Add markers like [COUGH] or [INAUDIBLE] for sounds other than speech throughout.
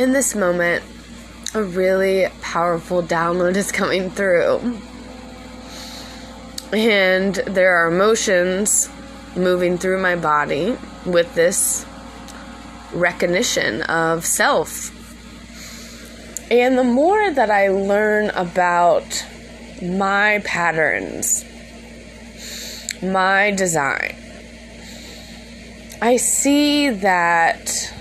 in this moment, a really powerful download is coming through. And there are emotions moving through my body with this recognition of self. And the more that I learn about my patterns, my design, I see that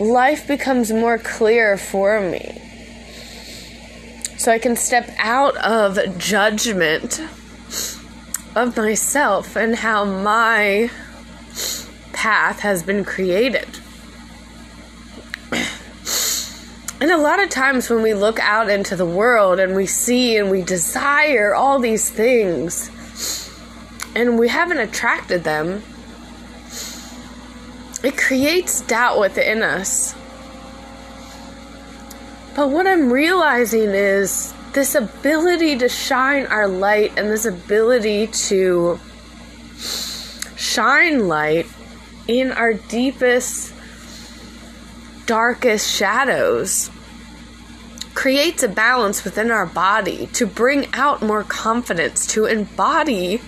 life becomes more clear for me. So I can step out of judgment of myself and how my path has been created. And a lot of times when we look out into the world and we see and we desire all these things and we haven't attracted them, it creates doubt within us. But what I'm realizing is this ability to shine our light and this ability to shine light in our deepest, darkest shadows creates a balance within our body to bring out more confidence, to embody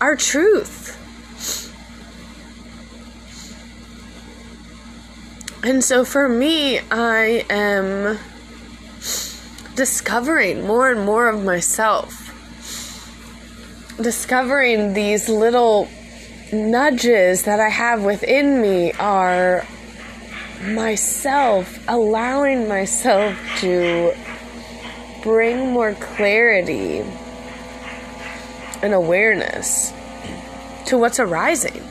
our truth. And so for me, I am discovering more and more of myself. Discovering these little nudges that I have within me are myself, allowing myself to bring more clarity and awareness to what's arising.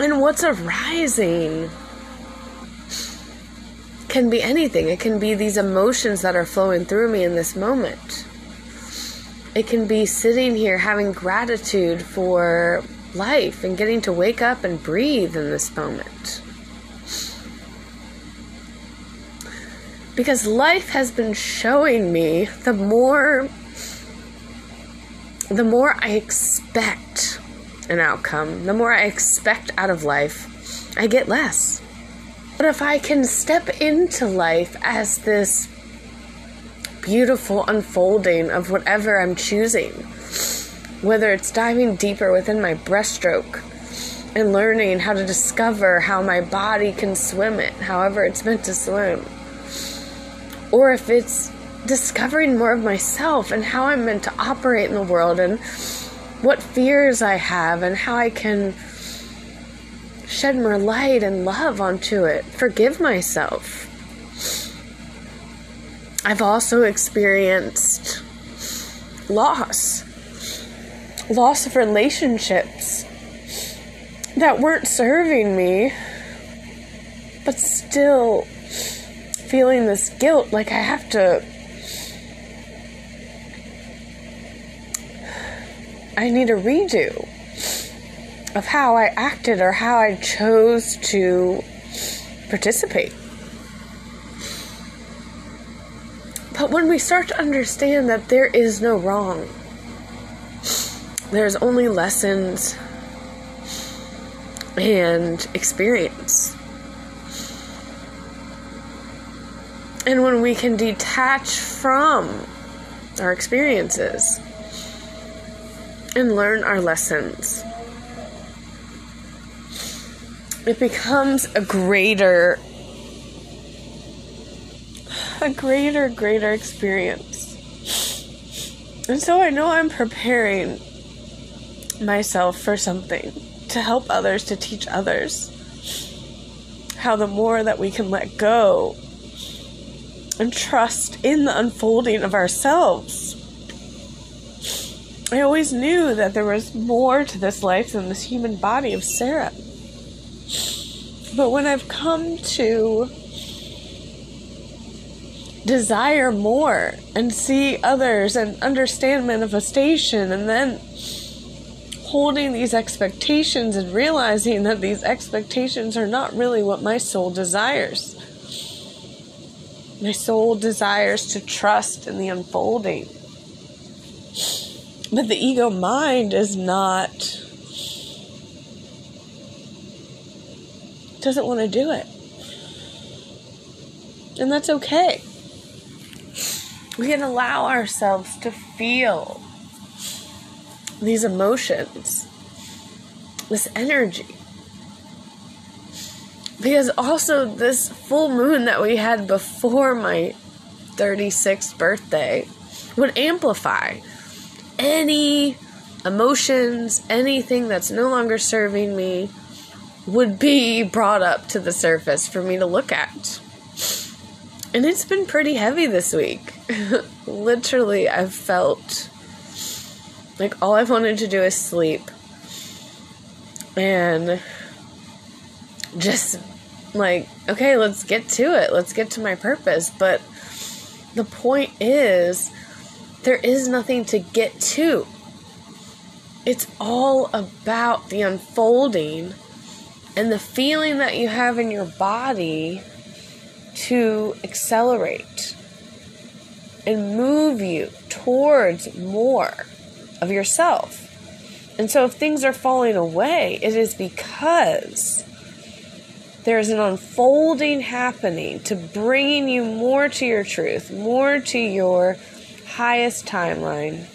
And what's arising can be anything. It can be these emotions that are flowing through me in this moment. It can be sitting here having gratitude for life and getting to wake up and breathe in this moment. Because life has been showing me the more the more I expect an outcome, the more I expect out of life, I get less. But if I can step into life as this beautiful unfolding of whatever I'm choosing, whether it's diving deeper within my breaststroke and learning how to discover how my body can swim it, however it's meant to swim, or if it's discovering more of myself and how I'm meant to operate in the world and what fears I have and how I can shed more light and love onto it, forgive myself. I've also experienced loss, loss of relationships that weren't serving me, but still feeling this guilt like I have to I need a redo of how I acted or how I chose to participate. But when we start to understand that there is no wrong, there's only lessons and experience. And when we can detach from our experiences, and learn our lessons. It becomes a greater, a greater, greater experience. And so I know I'm preparing myself for something to help others, to teach others how the more that we can let go and trust in the unfolding of ourselves I always knew that there was more to this life than this human body of Sarah. But when I've come to desire more and see others and understand manifestation and then holding these expectations and realizing that these expectations are not really what my soul desires. My soul desires to trust in the unfolding. But the ego mind is not doesn't want to do it. And that's okay. We can allow ourselves to feel these emotions, this energy. Because also, this full moon that we had before my 36th birthday would amplify any emotions, anything that's no longer serving me would be brought up to the surface for me to look at. And it's been pretty heavy this week. [LAUGHS] Literally, I've felt like all I've wanted to do is sleep. And just like, okay, let's get to it. Let's get to my purpose. But the point is, there is nothing to get to. It's all about the unfolding and the feeling that you have in your body to accelerate and move you towards more of yourself. And so, if things are falling away, it is because there's an unfolding happening to bringing you more to your truth, more to your highest timeline.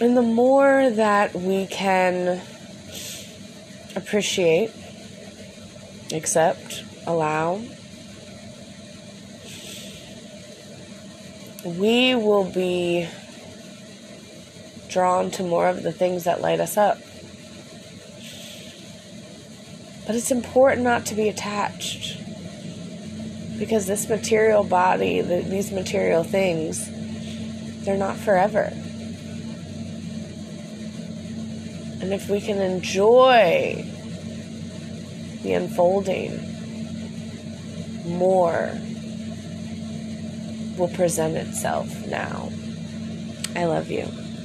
And the more that we can appreciate, accept, allow, we will be drawn to more of the things that light us up. But it's important not to be attached because this material body, the, these material things, they're not forever. And if we can enjoy the unfolding, more will present itself now. I love you.